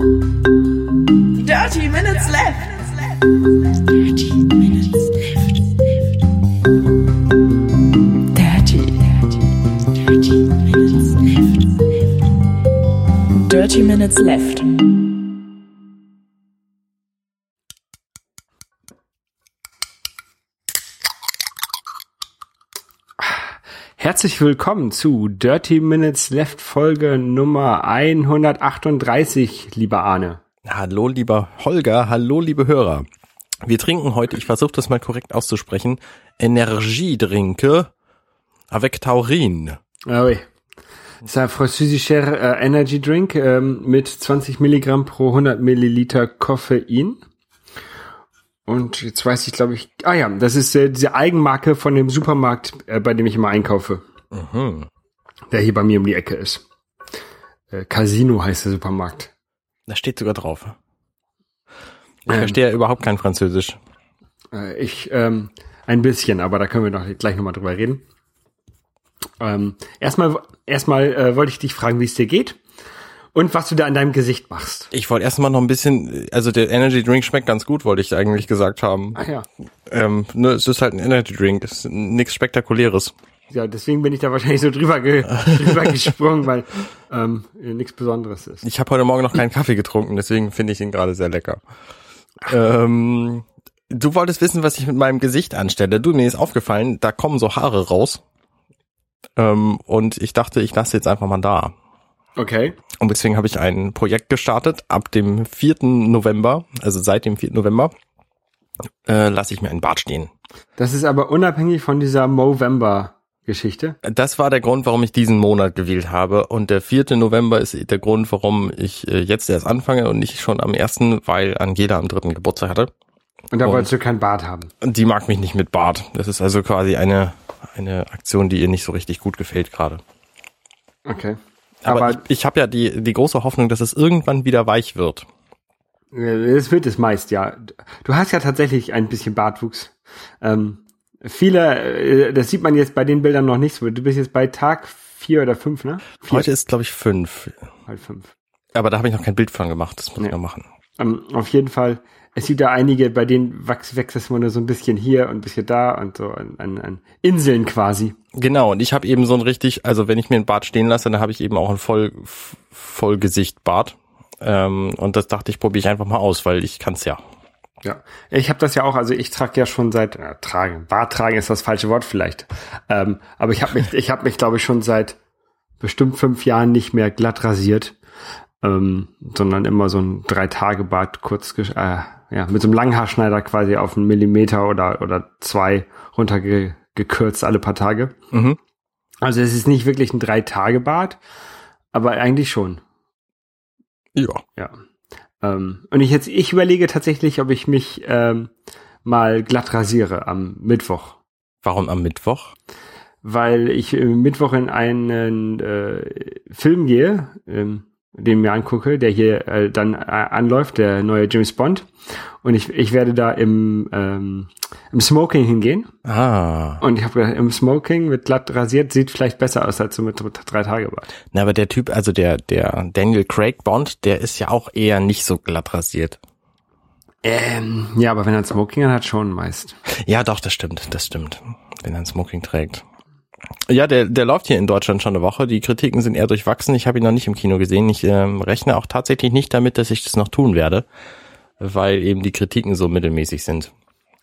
Dirty Minutes Left. Dirty Minutes Left. Dirty, dirty, dirty Minutes Left. Dirty Minutes Left. Herzlich willkommen zu Dirty Minutes Left Folge Nummer 138, lieber Arne. Hallo, lieber Holger, hallo, liebe Hörer. Wir trinken heute, ich versuche das mal korrekt auszusprechen, Energiedrinke avec Taurin. Ah oui. Das ist ein französischer äh, Energy Drink ähm, mit 20 Milligramm pro 100 Milliliter Koffein. Und jetzt weiß ich, glaube ich, ah ja, das ist äh, diese Eigenmarke von dem Supermarkt, äh, bei dem ich immer einkaufe. Mhm. Der hier bei mir um die Ecke ist. Äh, Casino heißt der Supermarkt. Da steht sogar drauf. Ich Ähm. verstehe ja überhaupt kein Französisch. Äh, ich, ähm, ein bisschen, aber da können wir doch gleich nochmal drüber reden. Ähm, erstmal, erstmal äh, wollte ich dich fragen, wie es dir geht und was du da an deinem Gesicht machst. Ich wollte erstmal noch ein bisschen, also der Energy Drink schmeckt ganz gut, wollte ich eigentlich gesagt haben. Ach ja. Ähm, ne, es ist halt ein Energy Drink, es ist nichts Spektakuläres. Ja, deswegen bin ich da wahrscheinlich so drüber, ge drüber gesprungen, weil ähm, nichts Besonderes ist. Ich habe heute Morgen noch keinen Kaffee getrunken, deswegen finde ich ihn gerade sehr lecker. Ähm, du wolltest wissen, was ich mit meinem Gesicht anstelle. Du, mir ist aufgefallen, da kommen so Haare raus. Ähm, und ich dachte, ich lasse jetzt einfach mal da. Okay. Und deswegen habe ich ein Projekt gestartet. Ab dem 4. November, also seit dem 4. November, äh, lasse ich mir einen Bart stehen. Das ist aber unabhängig von dieser Movember-Geschichte. Das war der Grund, warum ich diesen Monat gewählt habe. Und der 4. November ist der Grund, warum ich äh, jetzt erst anfange und nicht schon am 1., weil Angela am 3. Geburtstag hatte. Und da Und- wolltest du kein Bart haben. Und die mag mich nicht mit Bart. Das ist also quasi eine, eine Aktion, die ihr nicht so richtig gut gefällt gerade. Okay. Aber, Aber, ich, ich habe ja die, die große Hoffnung, dass es irgendwann wieder weich wird. es wird es meist, ja. Du hast ja tatsächlich ein bisschen Bartwuchs. Ähm, viele, äh, das sieht man jetzt bei den Bildern noch nicht so. Du bist jetzt bei Tag vier oder fünf, ne? Vier, Heute ist, glaube ich, fünf. halt fünf. Aber da habe ich noch kein Bild von gemacht. Das muss Nee. ich noch machen. Ähm, auf jeden Fall, es gibt da einige, bei denen wächst, wächst es immer nur so ein bisschen hier und ein bisschen da und so an, an, an Inseln quasi. Genau, und ich habe eben so ein richtig, also wenn ich mir einen Bart stehen lasse, dann habe ich eben auch ein voll, Vollgesicht Bart. Ähm, und das dachte ich, probiere ich einfach mal aus, weil ich kann's ja. Ja, ich habe das ja auch, also ich trage ja schon seit äh, tragen, Bart tragen ist das falsche Wort vielleicht, ähm, aber ich habe mich, ich habe mich glaube ich schon seit bestimmt fünf Jahren nicht mehr glatt rasiert, ähm, sondern immer so ein drei Tage Bart kurz, äh, ja, mit so einem Langhaarschneider quasi auf einen Millimeter oder oder zwei runtergekürzt alle paar Tage. Mhm. Also es ist nicht wirklich ein drei Tage Bart, aber eigentlich schon. Ja. Ja. Ähm, und ich jetzt, ich überlege tatsächlich, ob ich mich ähm, mal glatt rasiere am Mittwoch. Warum am Mittwoch? Weil ich äh, Mittwoch in einen äh, Film gehe, ähm, den mir angucke, der hier äh, dann äh, anläuft, der neue James Bond. Und ich, ich werde da im, ähm, im Smoking hingehen. Ah. Und ich habe gedacht, im Smoking mit glatt rasiert sieht vielleicht besser aus als so mit drei Tage Bart. Na, aber der Typ, also der, der Daniel Craig Bond, der ist ja auch eher nicht so glatt rasiert. Ähm, ja, aber wenn er ein Smoking hat, schon meist. Ja, doch, das stimmt, das stimmt. Wenn er ein Smoking trägt. Ja, der, der läuft hier in Deutschland schon eine Woche. Die Kritiken sind eher durchwachsen. Ich habe ihn noch nicht im Kino gesehen. Ich ähm, rechne auch tatsächlich nicht damit, dass ich das noch tun werde, weil eben die Kritiken so mittelmäßig sind.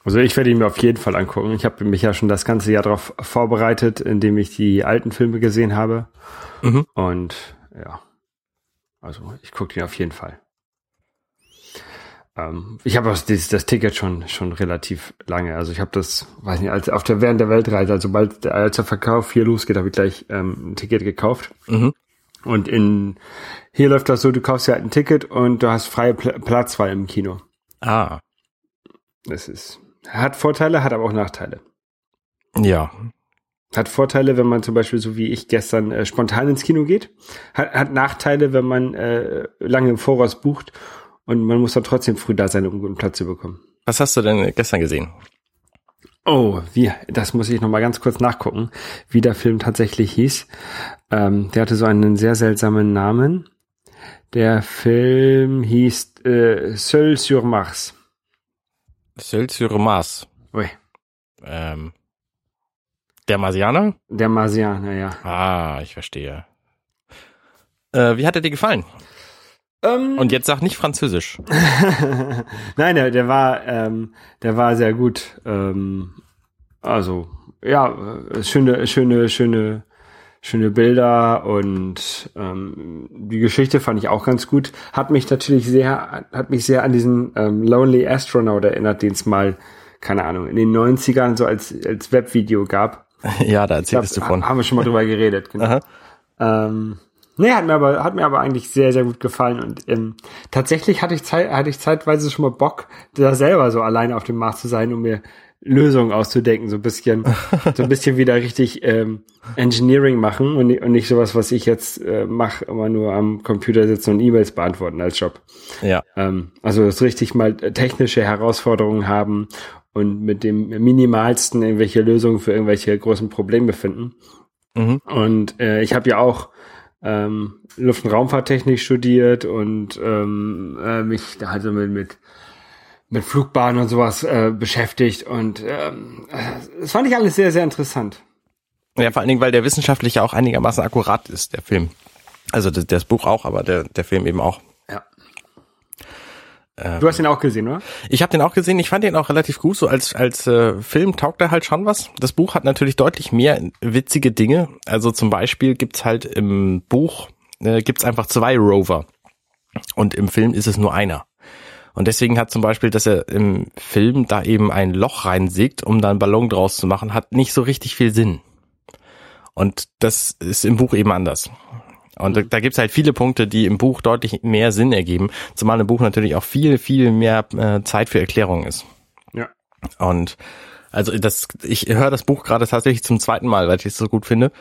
Also ich werde ihn mir auf jeden Fall angucken. Ich habe mich ja schon das ganze Jahr darauf vorbereitet, indem ich die alten Filme gesehen habe. Mhm. Und ja, also ich gucke ihn auf jeden Fall. Ähm, ich habe auch das, das Ticket schon schon relativ lange. Also ich habe das, weiß nicht, als auf der während der Weltreise, also sobald der, als der Verkauf hier losgeht, habe ich gleich ähm, ein Ticket gekauft. Mhm. Und in hier läuft das so, du kaufst ja halt ein Ticket und du hast freie Pl Platzwahl im Kino. Ah, Das ist hat Vorteile, hat aber auch Nachteile. ja. Hat Vorteile, wenn man zum Beispiel so wie ich gestern äh, spontan ins Kino geht. Hat, hat Nachteile, wenn man äh, lange im Voraus bucht und man muss dann trotzdem früh da sein, um einen guten Platz zu bekommen. Was hast du denn gestern gesehen? Oh, wie, das muss ich noch mal ganz kurz nachgucken, wie der Film tatsächlich hieß. Ähm, der hatte so einen sehr seltsamen Namen. Der Film hieß äh, Seul sur Mars. Seul sur Mars. Ui, Ähm, der Marsianer? der Marsianer, ja. Ah, ich verstehe. Äh, wie hat er dir gefallen? Ähm, Und jetzt sag nicht Französisch. Nein, der, der war, ähm, der war sehr gut. Ähm, also, ja, äh, schöne, schöne, schöne, schöne Bilder und ähm, die Geschichte fand ich auch ganz gut. Hat mich natürlich sehr, hat mich sehr an diesen ähm, Lonely Astronaut erinnert, den es mal, keine Ahnung, in den 90ern so als, als Webvideo gab. ja, da glaub, erzählst du von. Haben wir schon mal drüber geredet, genau. Ähm, nee, hat mir aber, hat mir aber eigentlich sehr, sehr gut gefallen. Und ähm, tatsächlich hatte ich, Zeit, hatte ich zeitweise schon mal Bock, da selber so alleine auf dem Mars zu sein, um mir Lösungen auszudenken, so ein bisschen, so ein bisschen wieder richtig ähm, Engineering machen und, nicht- und nicht sowas, was ich jetzt äh, mache, immer nur am Computer sitzen und E-Mails beantworten als Job. Ja. Ähm, also das richtig mal technische Herausforderungen haben und mit dem minimalsten irgendwelche Lösungen für irgendwelche großen Probleme finden. Mhm. Und äh, ich habe ja auch ähm, Luft- und Raumfahrttechnik studiert und ähm, äh, mich da also mit, mit mit Flugbahnen und sowas äh, beschäftigt und ähm, äh, das fand ich alles sehr sehr interessant. Ja, vor allen Dingen, weil der wissenschaftlich auch einigermaßen akkurat ist, der Film. Also das, das Buch auch, aber der, der Film eben auch. Ja. du hast ihn auch gesehen, oder? Ich habe den auch gesehen, ich fand den auch relativ gut, so als, als äh, Film taugt er halt schon was. Das Buch hat natürlich deutlich mehr witzige Dinge. Also zum Beispiel gibt's halt im Buch, äh, gibt's einfach zwei Rover. Und im Film ist es nur einer. Und deswegen hat zum Beispiel, dass er im Film da eben ein Loch reinsägt, um da einen Ballon draus zu machen, hat nicht so richtig viel Sinn. Und das ist im Buch eben anders. Und da, da gibt's halt viele Punkte, die im Buch deutlich mehr Sinn ergeben, zumal im Buch natürlich auch viel, viel mehr äh, Zeit für Erklärungen ist. Ja. Und also das, ich höre das Buch gerade tatsächlich zum zweiten Mal, weil ich es so gut finde.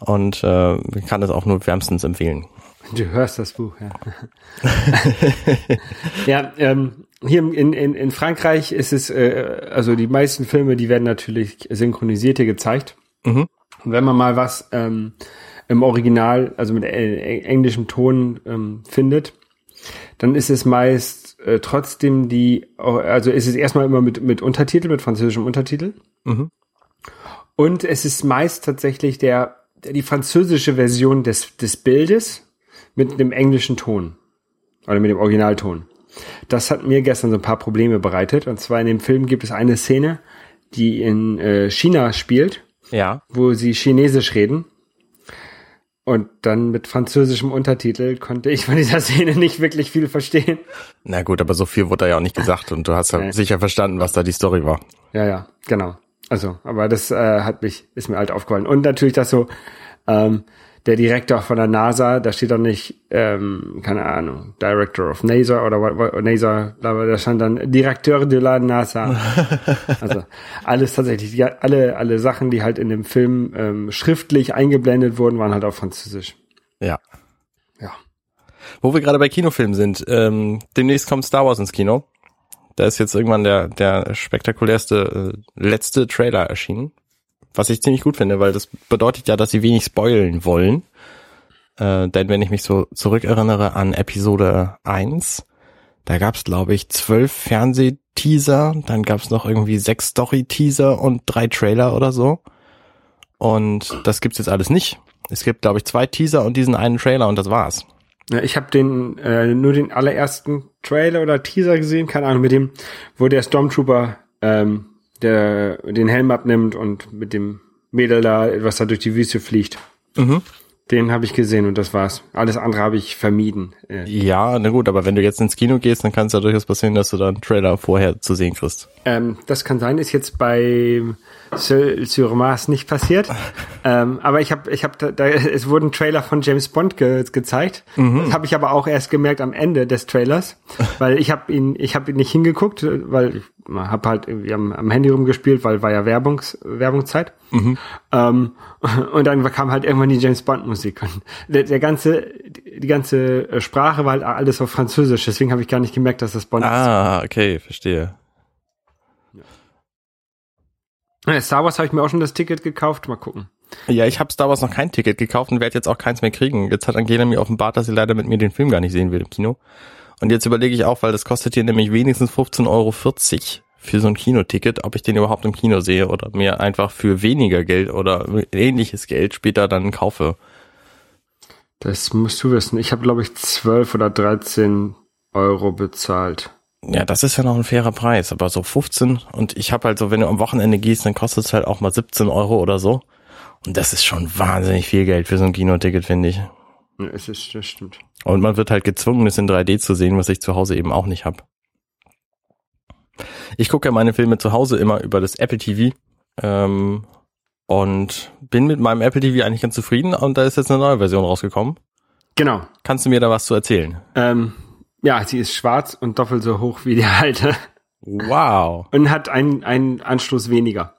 Und äh, kann es auch nur wärmstens empfehlen. Du hörst das Buch, ja. ja, ähm, hier in, in, in Frankreich ist es, äh, also die meisten Filme, die werden natürlich synchronisiert hier gezeigt. Mhm. Und wenn man mal was ähm, im Original, also mit äh, englischem Ton ähm, findet, dann ist es meist äh, trotzdem die, also ist es erstmal immer mit, mit Untertitel, mit französischem Untertitel. Mhm. Und es ist meist tatsächlich der, der die französische Version des, des Bildes mit dem englischen Ton. Oder mit dem Originalton. Das hat mir gestern so ein paar Probleme bereitet. Und zwar in dem Film gibt es eine Szene, die in äh, China spielt, Ja. wo sie Chinesisch reden. Und dann mit französischem Untertitel konnte ich von dieser Szene nicht wirklich viel verstehen. Na gut, aber so viel wurde da ja auch nicht gesagt und du hast ja sicher verstanden, was da die Story war. Ja, ja, genau. Also, aber das äh, hat mich, ist mir halt aufgefallen. Und natürlich, dass so ähm, der Direktor von der NASA, da steht doch nicht, ähm, keine Ahnung, Director of NASA oder what, what, NASA, aber da stand dann Directeur de la NASA. also alles tatsächlich, die, alle, alle Sachen, die halt in dem Film ähm, schriftlich eingeblendet wurden, waren halt auf Französisch. Ja. Ja. Wo wir gerade bei Kinofilmen sind, ähm, demnächst kommt Star Wars ins Kino. Da ist jetzt irgendwann der, der spektakulärste äh, letzte Trailer erschienen. Was ich ziemlich gut finde, weil das bedeutet ja, dass sie wenig spoilen wollen. Äh, denn wenn ich mich so zurückerinnere an Episode 1, da gab's es, glaube ich, zwölf Fernsehteaser, dann gab's noch irgendwie sechs Story-Teaser und drei Trailer oder so. Und das gibt's jetzt alles nicht. Es gibt, glaube ich, zwei Teaser und diesen einen Trailer und das war's. Ja, ich habe den äh, nur den allerersten Trailer oder Teaser gesehen, keine Ahnung, mit dem, wo der Stormtrooper ähm, der den Helm abnimmt und mit dem Mädel da etwas da durch die Wüste fliegt. Mhm. Den habe ich gesehen und das war's. Alles andere habe ich vermieden. Äh, Ja, na gut, aber wenn du jetzt ins Kino gehst, dann kann es ja durchaus passieren, dass du dann einen Trailer vorher zu sehen kriegst. ähm, das kann sein, ist jetzt bei sur Mars nicht passiert. ähm, aber ich habe, ich habe, da, da, es wurden Trailer von James Bond ge gezeigt. Das habe ich aber auch erst gemerkt am Ende des Trailers, weil ich habe ihn, ich habe ihn nicht hingeguckt, weil ich habe halt irgendwie am, am Handy rumgespielt, weil war ja Werbungs, Werbungszeit. Ähm, und dann kam halt irgendwann die James Bond Musik und der, der ganze, die ganze Sprache war halt alles auf Französisch, deswegen habe ich gar nicht gemerkt, dass das Bond ist. Ah, okay, verstehe. Äh, Star Wars habe ich mir auch schon das Ticket gekauft. Mal gucken. Ja, ich habe Star Wars noch kein Ticket gekauft und werde jetzt auch keins mehr kriegen. Jetzt hat Angela mir offenbart, dass sie leider mit mir den Film gar nicht sehen will im Kino. Und jetzt überlege ich auch, weil das kostet hier nämlich wenigstens 15,40 Euro für so ein Kinoticket, ob ich den überhaupt im Kino sehe oder mir einfach für weniger Geld oder ähnliches Geld später dann kaufe. Das musst du wissen. Ich habe, glaube ich, 12 oder 13 Euro bezahlt. Ja, das ist ja noch ein fairer Preis, aber so 15 und ich habe halt so, wenn du am Wochenende gehst, dann kostet es halt auch mal 17 Euro oder so. Und das ist schon wahnsinnig viel Geld für so ein Kinoticket, finde ich. Ja, es ist, das stimmt. Und man wird halt gezwungen, es in 3D zu sehen, was ich zu Hause eben auch nicht habe. Ich gucke ja meine Filme zu Hause immer über das Apple TV ähm, und bin mit meinem Apple TV eigentlich ganz zufrieden und da ist jetzt eine neue Version rausgekommen. Genau. Kannst du mir da was zu erzählen? Ähm, ja, sie ist schwarz und doppelt so hoch wie die alte Wow. und hat einen, einen Anschluss weniger.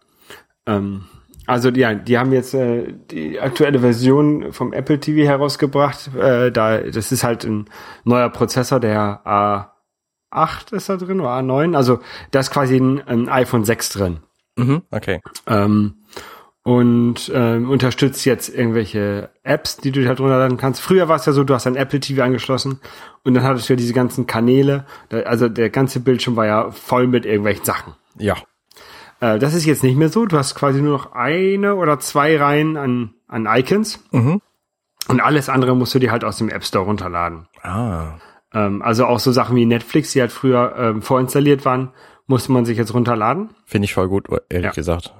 Ähm, also ja, die haben jetzt äh, die aktuelle Version vom Apple TV herausgebracht. Äh, da, das ist halt ein neuer Prozessor, der A8 ist da drin oder A9. Also da ist quasi ein, ein iPhone 6 drin. Mhm, okay. Ähm, und ähm, unterstützt jetzt irgendwelche Apps, die du halt runterladen kannst. Früher war es ja so, du hast ein Apple TV angeschlossen und dann hattest du ja diese ganzen Kanäle. Da, also der ganze Bildschirm war ja voll mit irgendwelchen Sachen. Ja. Äh, das ist jetzt nicht mehr so. Du hast quasi nur noch eine oder zwei Reihen an, an Icons. Mhm. Und alles andere musst du dir halt aus dem App Store runterladen. Ah. Ähm, also auch so Sachen wie Netflix, die halt früher ähm, vorinstalliert waren, musste man sich jetzt runterladen. Finde ich voll gut, ehrlich Ja. gesagt.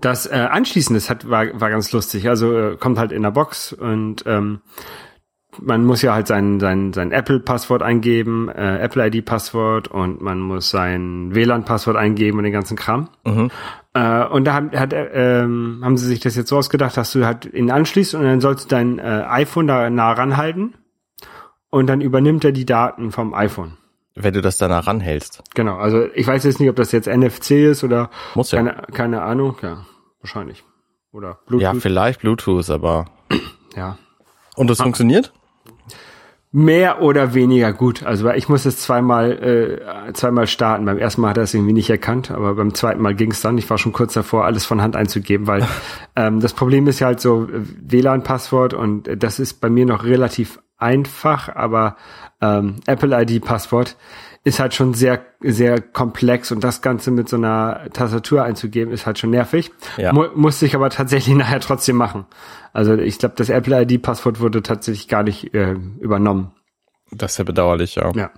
Das äh, Anschließen, das hat, war, war ganz lustig. Also äh, kommt halt in der Box und ähm, man muss ja halt sein, sein, sein Apple-Passwort eingeben, äh, Apple-ID-Passwort und man muss sein WLAN-Passwort eingeben und den ganzen Kram. Mhm. Äh, und da hat, hat, äh, haben sie sich das jetzt so ausgedacht, dass du halt ihn anschließt und dann sollst du dein äh, iPhone da nah ranhalten und dann übernimmt er die Daten vom iPhone. Wenn du das danach ranhältst. Genau, also ich weiß jetzt nicht, ob das jetzt NFC ist oder Muss ja. keine, keine Ahnung, ja, wahrscheinlich. Oder Bluetooth. Ja, vielleicht Bluetooth, aber. ja. Und das funktioniert? Mehr oder weniger gut. Also ich muss es zweimal, äh, zweimal starten. Beim ersten Mal hat er es irgendwie nicht erkannt, aber beim zweiten Mal ging es dann. Ich war schon kurz davor, alles von Hand einzugeben, weil ähm, das Problem ist ja halt so WLAN-Passwort und das ist bei mir noch relativ einfach, aber ähm, Apple-ID-Passwort ist halt schon sehr, sehr komplex und das Ganze mit so einer Tastatur einzugeben, ist halt schon nervig. Ja. Mu musste ich aber tatsächlich nachher trotzdem machen. Also ich glaube, das Apple-ID-Passwort wurde tatsächlich gar nicht äh, übernommen. Das ist ja bedauerlich, ja. Ja.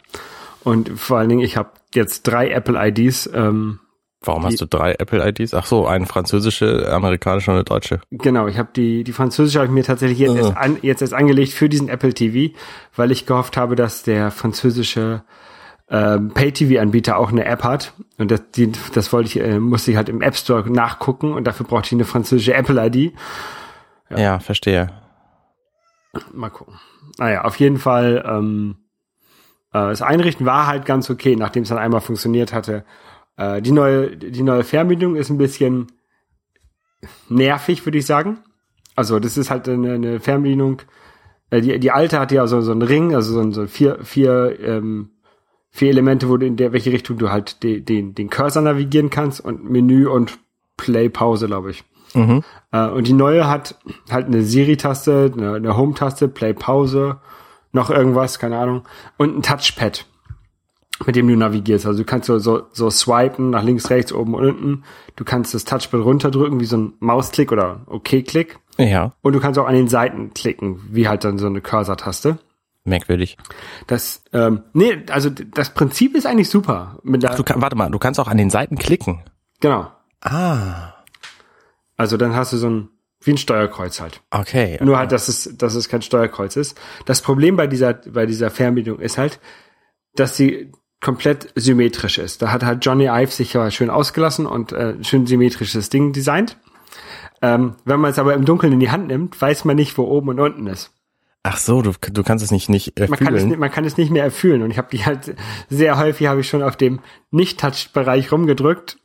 Und vor allen Dingen, ich habe jetzt drei Apple-IDs. Ähm, Warum hast du drei Apple-IDs? Ach so, eine französische, amerikanische und eine deutsche. genau, ich habe die, die französische habe ich mir tatsächlich jetzt, Ah. erst an, jetzt erst angelegt für diesen Apple TV, weil ich gehofft habe, dass der französische ähm, Pay-TV-Anbieter auch eine App hat. Und das, die, das wollte ich, äh, musste ich halt im App Store nachgucken und dafür brauchte ich eine französische Apple-ID. Ja. verstehe. Mal gucken. Naja, auf jeden Fall, ähm, äh, das Einrichten war halt ganz okay, nachdem es dann einmal funktioniert hatte. Äh, die neue, die neue Fernbedienung ist ein bisschen nervig, würde ich sagen. Also das ist halt eine, eine Fernbedienung. Äh, die, die alte hatte ja so, so einen Ring, also so, so vier, vier, ähm, vier Elemente, wo du in der welche Richtung du halt den, den, den Cursor navigieren kannst und Menü und Play Pause, glaube ich. Mhm. Äh, und die neue hat halt eine Siri-Taste, eine, eine Home-Taste, Play-Pause, noch irgendwas, keine Ahnung, und ein Touchpad, mit dem du navigierst. Also du kannst so, so, so swipen nach links, rechts, oben und unten. Du kannst das Touchpad runterdrücken, wie so ein Mausklick oder OK-Klick. Ja, Und du kannst auch an den Seiten klicken, wie halt dann so eine Cursor-Taste. Merkwürdig. Das, ähm, nee, also das Prinzip ist eigentlich super. Mit der, Du kann, warte mal, du kannst auch an den Seiten klicken. genau. Ah, Also dann hast du so ein, wie ein Steuerkreuz halt. okay. Nur halt, dass es, dass es kein Steuerkreuz ist. Das Problem bei dieser, bei dieser Fernbedienung ist halt, dass sie komplett symmetrisch ist. Da hat halt Johnny Ive sich ja schön ausgelassen und äh, ein schön symmetrisches Ding designt. Ähm, wenn man es aber im Dunkeln in die Hand nimmt, weiß man nicht, wo oben und unten ist. Ach so, du, du kannst es nicht, nicht Man kann, es, man kann es nicht mehr erfüllen. Und ich habe die halt sehr häufig habe ich schon auf dem Nicht-Touch-Bereich rumgedrückt,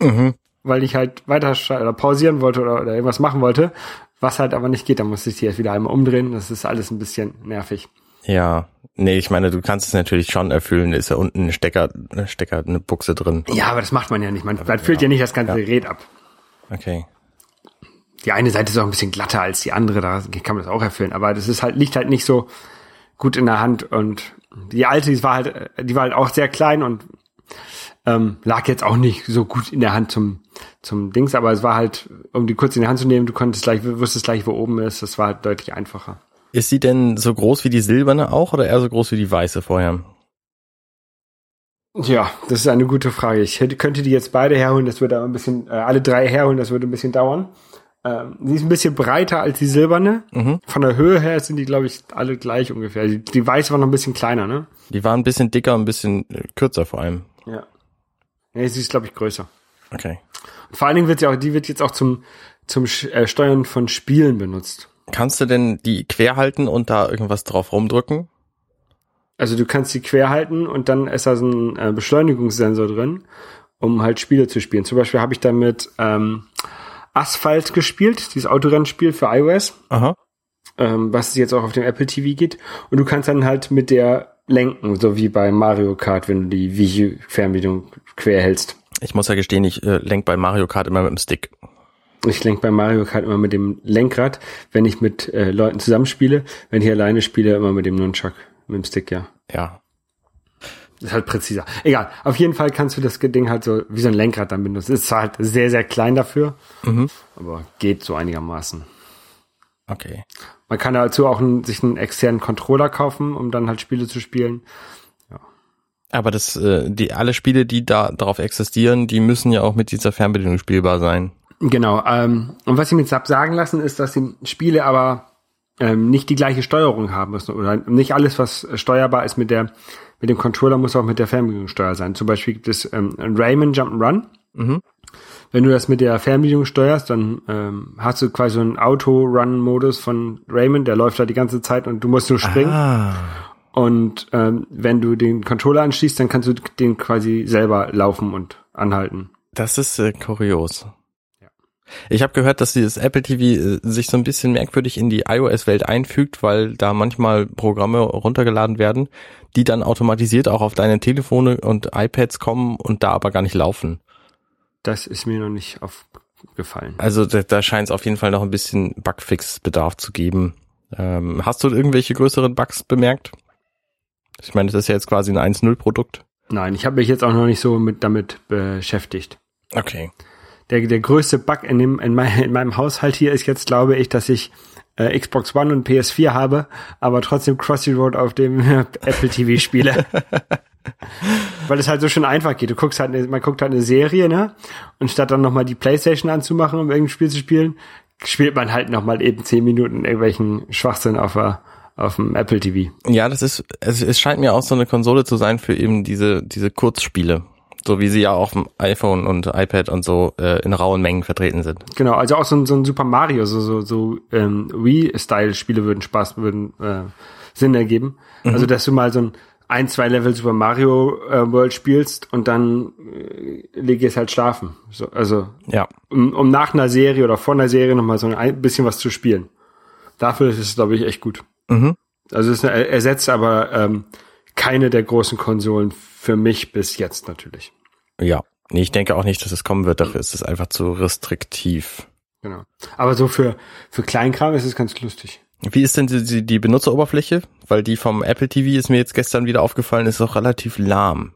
weil ich halt weiter oder pausieren wollte oder, oder irgendwas machen wollte, was halt aber nicht geht. Da musste ich die erst wieder einmal umdrehen. Das ist alles ein bisschen nervig. Ja, nee, ich meine, du kannst es natürlich schon erfüllen. Ist ja unten ein Stecker, ein Stecker, eine Buchse drin. Ja, aber das macht man ja nicht. Man, man füllt ja nicht das ganze Gerät ab. Okay. Die eine Seite ist auch ein bisschen glatter als die andere, da kann man das auch erfüllen. Aber das ist halt, liegt halt nicht so gut in der Hand. Und die alte, die war halt, die war halt auch sehr klein und ähm, lag jetzt auch nicht so gut in der Hand zum, zum Dings, aber es war halt, um die kurz in die Hand zu nehmen, du konntest gleich, wusstest gleich, wo oben ist, das war halt deutlich einfacher. Ist sie denn so groß wie die silberne auch oder eher so groß wie die weiße vorher? Ja, das ist eine gute Frage. Ich hätte, könnte die jetzt beide herholen, das würde aber ein bisschen, äh, alle drei herholen, das würde ein bisschen dauern. Ähm, sie ist ein bisschen breiter als die silberne. Mhm. Von der Höhe her sind die, glaube ich, alle gleich ungefähr. Die, die weiße war noch ein bisschen kleiner, ne? Die war ein bisschen dicker, ein bisschen äh, kürzer vor allem. Ja. Nee, sie ist, glaube ich, größer. Okay. Und vor allen Dingen wird sie auch, die wird jetzt auch zum, zum äh, Steuern von Spielen benutzt. Kannst du denn die quer halten und da irgendwas drauf rumdrücken? Also du kannst sie quer halten und dann ist da so ein äh, Beschleunigungssensor drin, um halt Spiele zu spielen. Zum Beispiel habe ich damit ähm, Asphalt gespielt, dieses Autorennspiel für iOS, Aha. ähm, was jetzt auch auf dem Apple TV geht. Und du kannst dann halt mit der lenken, so wie bei Mario Kart, wenn du die Wii-Fernbedienung quer hältst. Ich muss ja gestehen, ich äh, lenk bei Mario Kart immer mit dem Stick. Ich lenke bei Mario Kart immer mit dem Lenkrad, wenn ich mit äh, Leuten zusammenspiele. Wenn ich alleine spiele, immer mit dem Nunchuck, mit dem Stick, ja. Ja. Ist halt präziser. Egal. Auf jeden Fall kannst du das Ding halt so wie so ein Lenkrad dann benutzen. Ist zwar halt sehr, sehr klein dafür, Mhm. aber geht so einigermaßen. Okay. Man kann dazu auch einen, sich einen externen Controller kaufen, um dann halt Spiele zu spielen. Aber das, äh, die alle Spiele, die da darauf existieren, die müssen ja auch mit dieser Fernbedienung spielbar sein. Genau. Ähm, und was sie mit SAP sagen lassen, ist, dass die Spiele aber ähm, nicht die gleiche Steuerung haben müssen. Oder nicht alles, was steuerbar ist mit der mit dem Controller, muss auch mit der Fernbedienung steuer sein. Zum Beispiel gibt es ähm, ein Rayman Jump'n'Run. Mhm. Wenn du das mit der Fernbedienung steuerst, dann ähm, hast du quasi so einen Auto-Run-Modus von Rayman, der läuft da die ganze Zeit und du musst nur springen. Ah. Und ähm, wenn du den Controller anschließt, dann kannst du den quasi selber laufen und anhalten. Das ist äh, kurios. Ich habe gehört, dass dieses Apple TV äh, sich so ein bisschen merkwürdig in die iOS-Welt einfügt, weil da manchmal Programme runtergeladen werden, die dann automatisiert auch auf deine Telefone und iPads kommen und da aber gar nicht laufen. Das ist mir noch nicht aufgefallen. Also da, da scheint es auf jeden Fall noch ein bisschen Bugfix-Bedarf zu geben. Ähm, hast du irgendwelche größeren Bugs bemerkt? Ich meine, das ist ja jetzt quasi ein 1.0-Produkt. Nein, ich habe mich jetzt auch noch nicht so mit damit beschäftigt. Okay. Der, der größte Bug in, dem, in, mein, in meinem Haushalt hier ist jetzt, glaube ich, dass ich äh, Xbox One und PS4 habe, aber trotzdem Crossy Road auf dem Apple TV spiele. Weil es halt so schön einfach geht. Du guckst halt, eine, man guckt halt eine Serie, ne? Und statt dann nochmal die Playstation anzumachen, um irgendein Spiel zu spielen, spielt man halt nochmal eben zehn Minuten irgendwelchen Schwachsinn auf, der, auf dem Apple TV. Ja, das ist, es, es scheint mir auch so eine Konsole zu sein für eben diese, diese Kurzspiele. So wie sie ja auf dem iPhone und iPad und so äh, in rauen Mengen vertreten sind. Genau, also auch so ein, so ein Super Mario, so, so, so ähm, Wii-Style-Spiele würden Spaß, würden äh, Sinn ergeben. Also, dass du mal so ein ein, zwei Level Super Mario äh, World spielst und dann äh, leg jetzt halt schlafen. So, also, Ja. um, um nach einer Serie oder vor einer Serie nochmal so ein bisschen was zu spielen. Dafür ist es, glaube ich, echt gut. Mhm. Also es ersetzt aber ähm, keine der großen Konsolen für mich bis jetzt natürlich. Ja. Nee, ich denke auch nicht, dass es kommen wird. Dafür ist es einfach zu restriktiv. Genau. Aber so für, für Kleinkram ist es ganz lustig. Wie ist denn die, die Benutzeroberfläche? Weil die vom Apple TV ist mir jetzt gestern wieder aufgefallen, ist auch relativ lahm.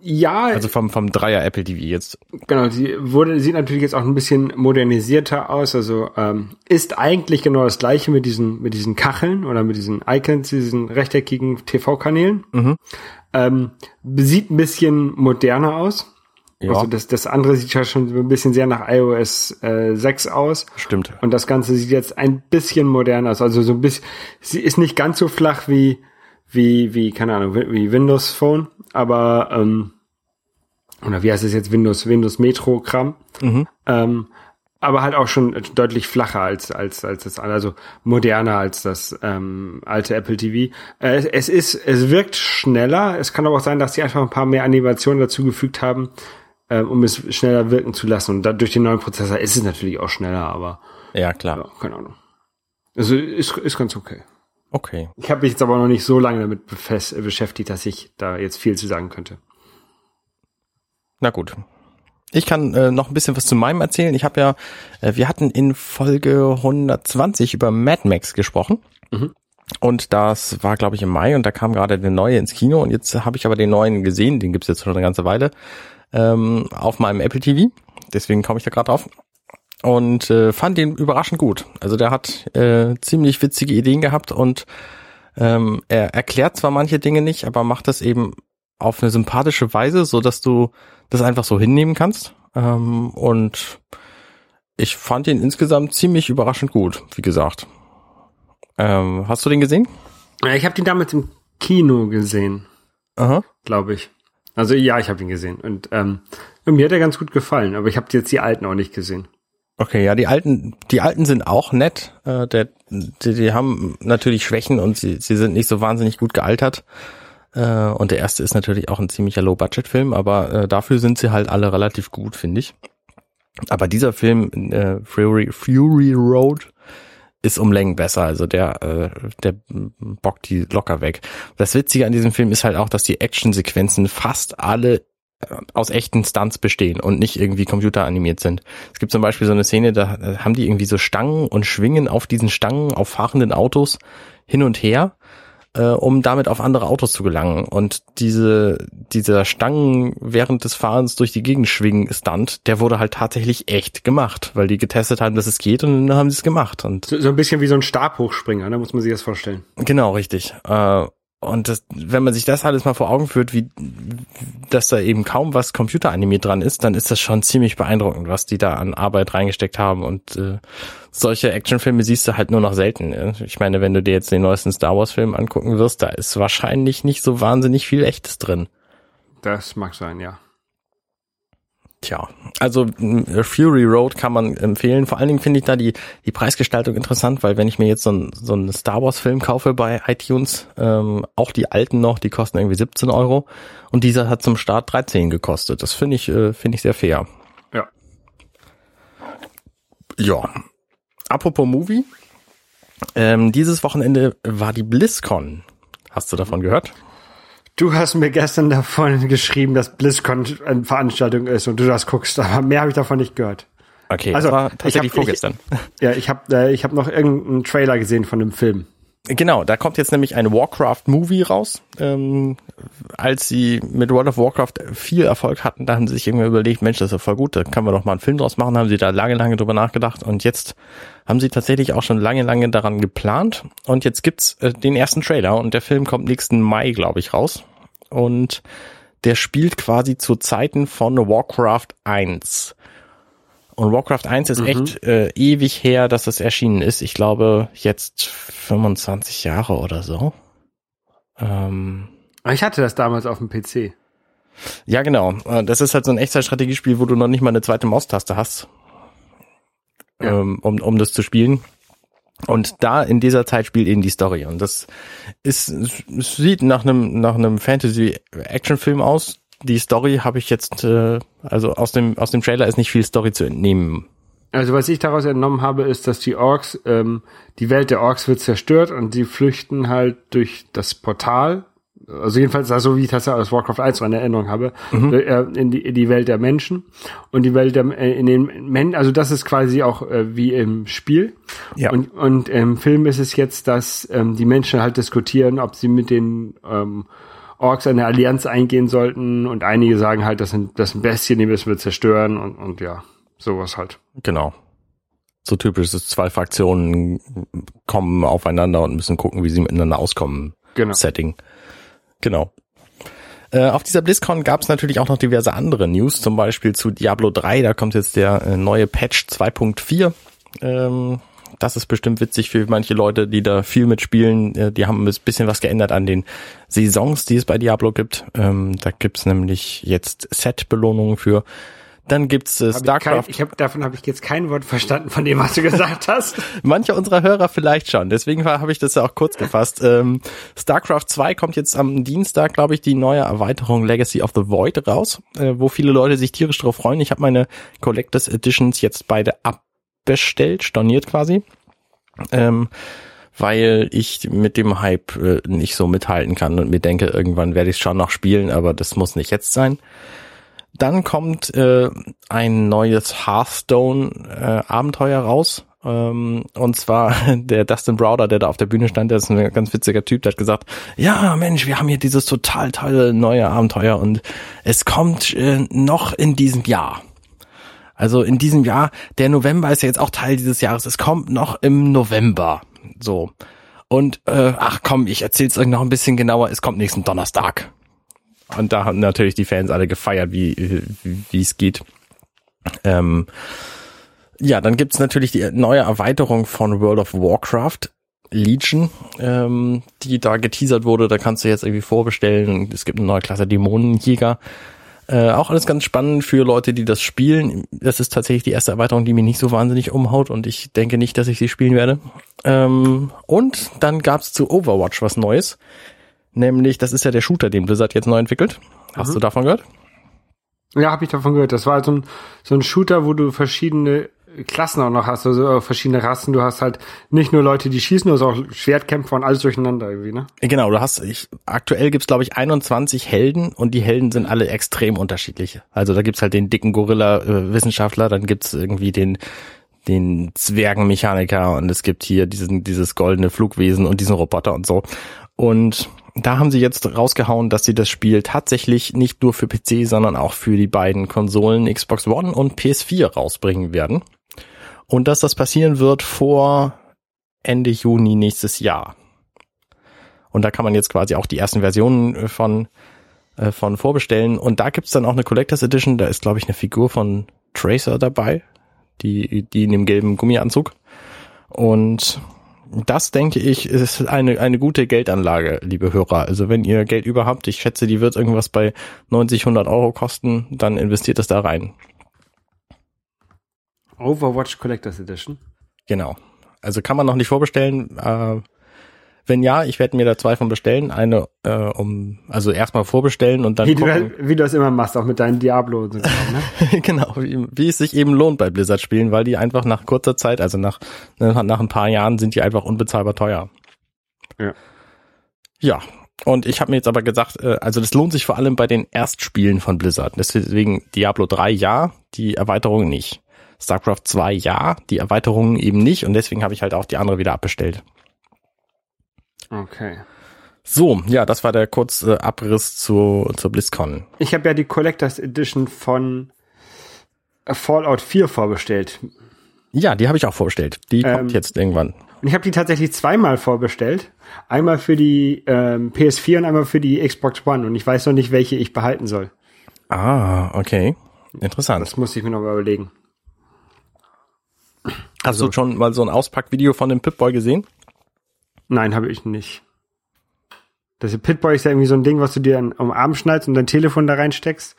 Ja, Also vom, vom Dreier Apple TV jetzt. Genau, sie wurde, sieht natürlich jetzt auch ein bisschen modernisierter aus. Also ähm, ist eigentlich genau das gleiche mit diesen, mit diesen Kacheln oder mit diesen Icons, diesen rechteckigen TV-Kanälen. Mhm. Ähm, sieht ein bisschen moderner aus. Ja, Also das, das andere sieht ja schon ein bisschen sehr nach iOS äh, 6 aus. stimmt. Und das Ganze sieht jetzt ein bisschen moderner aus. Also so ein bisschen, sie ist nicht ganz so flach wie, wie, wie, keine Ahnung, wie Windows Phone, aber, ähm, oder wie heißt es jetzt, Windows, Windows Metro Kram. Mhm. Ähm, aber halt auch schon deutlich flacher als, als, als das, also moderner als das ähm, alte Apple TV. Äh, es, ist, es wirkt schneller. Es kann aber auch sein, dass sie einfach ein paar mehr Animationen dazu gefügt haben, äh, um es schneller wirken zu lassen. Und da, durch den neuen Prozessor ist es natürlich auch schneller, aber Ja, klar. ja, keine Ahnung. Also ist, ist ganz okay. Okay. Ich habe mich jetzt aber noch nicht so lange damit befest, beschäftigt, dass ich da jetzt viel zu sagen könnte. Na gut. Ich kann äh, noch ein bisschen was zu meinem erzählen. Ich habe ja, äh, wir hatten in Folge 120 über Mad Max gesprochen. Mhm. Und das war, glaube ich, im Mai und da kam gerade der neue ins Kino und jetzt habe ich aber den neuen gesehen, den gibt's jetzt schon eine ganze Weile, ähm, auf meinem Apple TV. Deswegen komme ich da gerade drauf. Und äh, fand den überraschend gut. Also der hat äh, ziemlich witzige Ideen gehabt und ähm, er erklärt zwar manche Dinge nicht, aber macht das eben auf eine sympathische Weise, so dass du das einfach so hinnehmen kannst. Ähm, und ich fand ihn insgesamt ziemlich überraschend gut, wie gesagt. Ähm, hast du den gesehen? Ja, Ich habe den damals im Kino gesehen, Aha. glaube ich. Also ja, ich habe ihn gesehen. Und ähm, mir hat er ganz gut gefallen, aber ich habe jetzt die alten auch nicht gesehen. Okay, ja, die alten, die alten sind auch nett. Äh, der, die, die haben natürlich Schwächen und sie, sie sind nicht so wahnsinnig gut gealtert. Äh, und der erste ist natürlich auch ein ziemlicher Low-Budget-Film, aber äh, dafür sind sie halt alle relativ gut, finde ich. Aber dieser Film, äh, Fury, Fury Road, ist um Längen besser. Also der, äh, der bockt die locker weg. Das Witzige an diesem Film ist halt auch, dass die Actionsequenzen fast alle aus echten Stunts bestehen und nicht irgendwie computeranimiert sind. Es gibt zum Beispiel so eine Szene, da haben die irgendwie so Stangen und schwingen auf diesen Stangen auf fahrenden Autos hin und her, äh, um damit auf andere Autos zu gelangen. Und diese, dieser Stangen während des Fahrens durch die Gegend schwingen Stunt, der wurde halt tatsächlich echt gemacht, weil die getestet haben, dass es geht und dann haben sie es gemacht. Und So, so ein bisschen wie so ein Stabhochspringer, da muss man sich das vorstellen. Genau, richtig. Äh, und das, wenn man sich das alles mal vor Augen führt, wie dass da eben kaum was computeranimiert dran ist, dann ist das schon ziemlich beeindruckend, was die da an Arbeit reingesteckt haben. Und äh, solche Actionfilme siehst du halt nur noch selten. Ich meine, wenn du dir jetzt den neuesten Star Wars Film angucken wirst, da ist wahrscheinlich nicht so wahnsinnig viel Echtes drin. Das mag sein, ja. Tja, also Fury Road kann man empfehlen. Vor allen Dingen finde ich da die, die Preisgestaltung interessant, weil wenn ich mir jetzt so einen so einen Star Wars Film kaufe bei iTunes, ähm, auch die alten noch, die kosten irgendwie 17 Euro und dieser hat zum Start 13 gekostet. Das finde ich, äh, finde ich sehr fair. Ja. Ja. Apropos Movie. Ähm, dieses Wochenende war die BlizzCon. Hast du davon gehört? Du hast mir gestern davon geschrieben, dass BlizzCon eine Veranstaltung ist und du das guckst, aber mehr habe ich davon nicht gehört. Okay, Also, das war ich tatsächlich hab- vorgestern. Ja, ich habe äh, ich hab noch irgendeinen Trailer gesehen von dem Film. Genau, da kommt jetzt nämlich ein Warcraft-Movie raus. Ähm, als sie mit World of Warcraft viel Erfolg hatten, da haben sie sich irgendwie überlegt, Mensch, das ist ja voll gut, da können wir doch mal einen Film draus machen, haben sie da lange, lange drüber nachgedacht und jetzt haben sie tatsächlich auch schon lange, lange daran geplant und jetzt gibt's äh, den ersten Trailer und der Film kommt nächsten Mai, glaube ich, raus und der spielt quasi zu Zeiten von Warcraft 1. Und Warcraft 1 ist echt äh, ewig her, dass das erschienen ist. Ich glaube jetzt 25 Jahre oder so. Ähm, Ich hatte das damals auf dem PC. ja, genau. Äh, Das ist halt so ein Echtzeitstrategiespiel, wo du noch nicht mal eine zweite Maustaste hast, Ja. ähm, um, um das zu spielen. Und da in dieser Zeit spielt eben die Story. Und das ist, es sieht nach einem, nach einem Fantasy-Action-Film aus. Die Story habe ich jetzt, äh, also aus dem, aus dem Trailer ist nicht viel Story zu entnehmen. Also was ich daraus entnommen habe, ist, dass die Orks, ähm, die Welt der Orks wird zerstört und sie flüchten halt durch das Portal. Also jedenfalls so wie ich das aus Warcraft 1 noch in Erinnerung habe, äh, in, die, in die Welt der Menschen und die Welt der äh, in den Men also das ist quasi auch äh, wie im Spiel. Ja. Und, und im Film ist es jetzt, dass ähm, die Menschen halt diskutieren, ob sie mit den ähm, Orks eine Allianz eingehen sollten und einige sagen halt, das sind das sind Bestien, die müssen wir zerstören und, und ja, sowas halt. Genau. So typisch ist, zwei Fraktionen kommen aufeinander und müssen gucken, wie sie miteinander auskommen. Genau. Setting. Genau. Äh, auf dieser BlizzCon gab es natürlich auch noch diverse andere News, zum Beispiel zu Diablo 3, da kommt jetzt der äh, neue Patch 2.4. Ähm, das ist bestimmt witzig für manche Leute, die da viel mitspielen. Äh, die haben ein bisschen was geändert an den Saisons, die es bei Diablo gibt. Ähm, da gibt's nämlich jetzt Set-Belohnungen für. Dann gibt's äh, Hab ich StarCraft. kein, ich hab, davon habe ich jetzt kein Wort verstanden von dem, was du gesagt hast. Manche unserer Hörer vielleicht schon, deswegen habe ich das ja auch kurz gefasst. Ähm, StarCraft 2 kommt jetzt am Dienstag, glaube ich, die neue Erweiterung Legacy of the Void raus, äh, wo viele Leute sich tierisch drauf freuen. Ich habe meine Collectors Editions jetzt beide abbestellt, storniert quasi, ähm, weil ich mit dem Hype äh, nicht so mithalten kann und mir denke, irgendwann werde ich schon noch spielen, aber das muss nicht jetzt sein. Dann kommt äh, ein neues Hearthstone-Abenteuer raus. Ähm, und zwar der Dustin Browder, der da auf der Bühne stand, der ist ein ganz witziger Typ, der hat gesagt, ja Mensch, wir haben hier dieses total tolle neue Abenteuer und es kommt äh, noch in diesem Jahr. Also in diesem Jahr, der November ist ja jetzt auch Teil dieses Jahres, es kommt noch im November. So. Und äh, ach komm, ich erzähl's euch noch ein bisschen genauer, es kommt nächsten Donnerstag. Und da haben natürlich die Fans alle gefeiert, wie wie es geht. Ähm, ja, dann gibt's natürlich die neue Erweiterung von World of Warcraft. Legion, ähm, die da geteasert wurde, da kannst du jetzt irgendwie vorbestellen. Es gibt eine neue Klasse Dämonenjäger. Äh, auch alles ganz spannend für Leute, die das spielen. Das ist tatsächlich die erste Erweiterung, die mich nicht so wahnsinnig umhaut und ich denke nicht, dass ich sie spielen werde. Ähm, und dann gab's zu Overwatch was Neues. Nämlich, das ist ja der Shooter, den Blizzard jetzt neu entwickelt. Hast Mhm. du davon gehört? Ja, habe ich davon gehört. Das war so ein, so ein Shooter, wo du verschiedene Klassen auch noch hast, also verschiedene Rassen. Du hast halt nicht nur Leute, die schießen, du hast auch Schwertkämpfer und alles durcheinander irgendwie, ne? Genau, du hast, ich, aktuell gibt's glaube ich 21 Helden und die Helden sind alle extrem unterschiedlich. Also da gibt's halt den dicken Gorilla-Wissenschaftler, dann gibt's irgendwie den den Zwergenmechaniker und es gibt hier diesen dieses goldene Flugwesen und diesen Roboter und so. Und da haben sie jetzt rausgehauen, dass sie das Spiel tatsächlich nicht nur für PC, sondern auch für die beiden Konsolen Xbox One und PS4 rausbringen werden. Und dass das passieren wird vor Ende Juni nächstes Jahr. Und da kann man jetzt quasi auch die ersten Versionen äh, von, äh, von vorbestellen. Und da gibt's dann auch eine Collectors Edition. Da ist, glaube ich, eine Figur von Tracer dabei, die, die in dem gelben Gummianzug. Und das, denke ich, ist eine, eine gute Geldanlage, liebe Hörer. Also wenn ihr Geld über habt, ich schätze, die wird irgendwas bei 90, 100 Euro kosten, dann investiert es da rein. Overwatch Collectors Edition. Genau. Also kann man noch nicht vorbestellen. Äh, wenn ja, ich werde mir da zwei von bestellen. Eine äh, um, also erstmal vorbestellen und dann Wie du, wie du das immer machst, auch mit deinen Diablo und so. Ne? genau, wie, wie es sich eben lohnt bei Blizzard spielen, weil die einfach nach kurzer Zeit, also nach, nach nach ein paar Jahren sind die einfach unbezahlbar teuer. Ja. Ja. Und ich habe mir jetzt aber gesagt, äh, also das lohnt sich vor allem bei den Erstspielen von Blizzard. Deswegen Diablo 3 ja, die Erweiterung nicht. StarCraft 2 ja, die Erweiterung eben nicht und deswegen habe ich halt auch die andere wieder abbestellt. Okay. So, ja, das war der kurze Abriss zu, zur BlizzCon. Ich habe ja die Collectors Edition von Fallout 4 vorbestellt. Ja, die habe ich auch vorbestellt. Die Ähm, kommt jetzt irgendwann. Und ich habe die tatsächlich zweimal vorbestellt. Einmal für die ähm, PS4 und einmal für die Xbox One. Und ich weiß noch nicht, welche ich behalten soll. Ah, okay. Interessant. Das muss ich mir noch mal überlegen. Hast du schon mal so ein Auspackvideo von dem Pip-Boy gesehen? Nein, habe ich nicht. Das Pitboy ist ja irgendwie so ein Ding, was du dir am Arm schnallst und dein Telefon da reinsteckst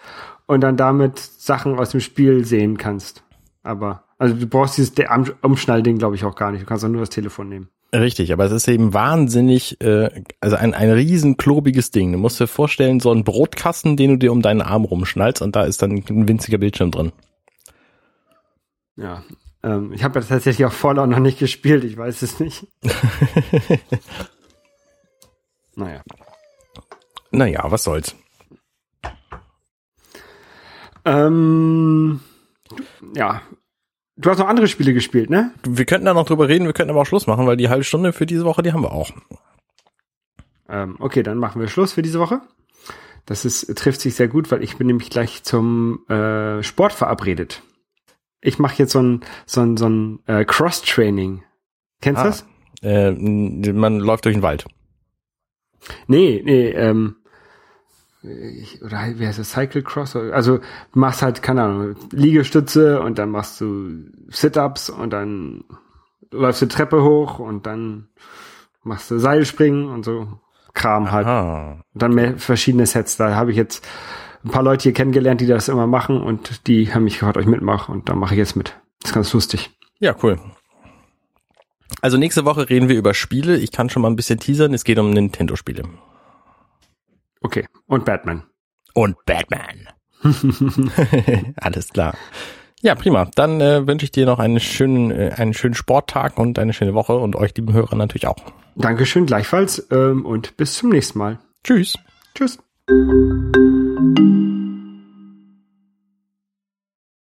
und dann damit Sachen aus dem Spiel sehen kannst. Aber, also du brauchst dieses Umschnallding, glaube ich, auch gar nicht. Du kannst auch nur das Telefon nehmen. Richtig, aber es ist eben wahnsinnig, äh, also ein, ein riesen klobiges Ding. Du musst dir vorstellen, so ein Brotkasten, den du dir um deinen Arm rumschnallst und da ist dann ein winziger Bildschirm drin. Ja. Ähm, ich habe ja tatsächlich auch Fallout noch nicht gespielt, ich weiß es nicht. naja. Naja, was soll's. Ähm, ja. Du hast noch andere Spiele gespielt, ne? Wir könnten da noch drüber reden, wir könnten aber auch Schluss machen, weil die halbe Stunde für diese Woche, die haben wir auch. Ähm, okay, dann machen wir Schluss für diese Woche. Das ist, trifft sich sehr gut, weil ich bin nämlich gleich zum äh, Sport verabredet. Ich mache jetzt so ein, so ein, so ein äh, Cross-Training. Kennst du Ah. das? Äh, man läuft durch den Wald. Nee, nee, ähm, ich, oder wie heißt das, Cycle Cross? Also machst halt, keine Ahnung, Liegestütze und dann machst du Sit-Ups und dann läufst du Treppe hoch und dann machst du Seilspringen und so Kram halt. Ah. Und dann mehr verschiedene Sets. Da habe ich jetzt ein paar Leute hier kennengelernt, die das immer machen und die haben mich gefragt, ob ich mitmache und da mache ich jetzt mit. Das ist ganz lustig. Ja, cool. Also nächste Woche reden wir über Spiele. Ich kann schon mal ein bisschen teasern. Es geht um Nintendo-Spiele. Okay. Und Batman. Und Batman. Alles klar. Ja, prima. Dann äh, wünsche ich dir noch einen schönen, äh, einen schönen Sporttag und eine schöne Woche und euch, lieben Hörer, natürlich auch. Dankeschön gleichfalls ähm, und bis zum nächsten Mal. Tschüss. Tschüss. Thank you.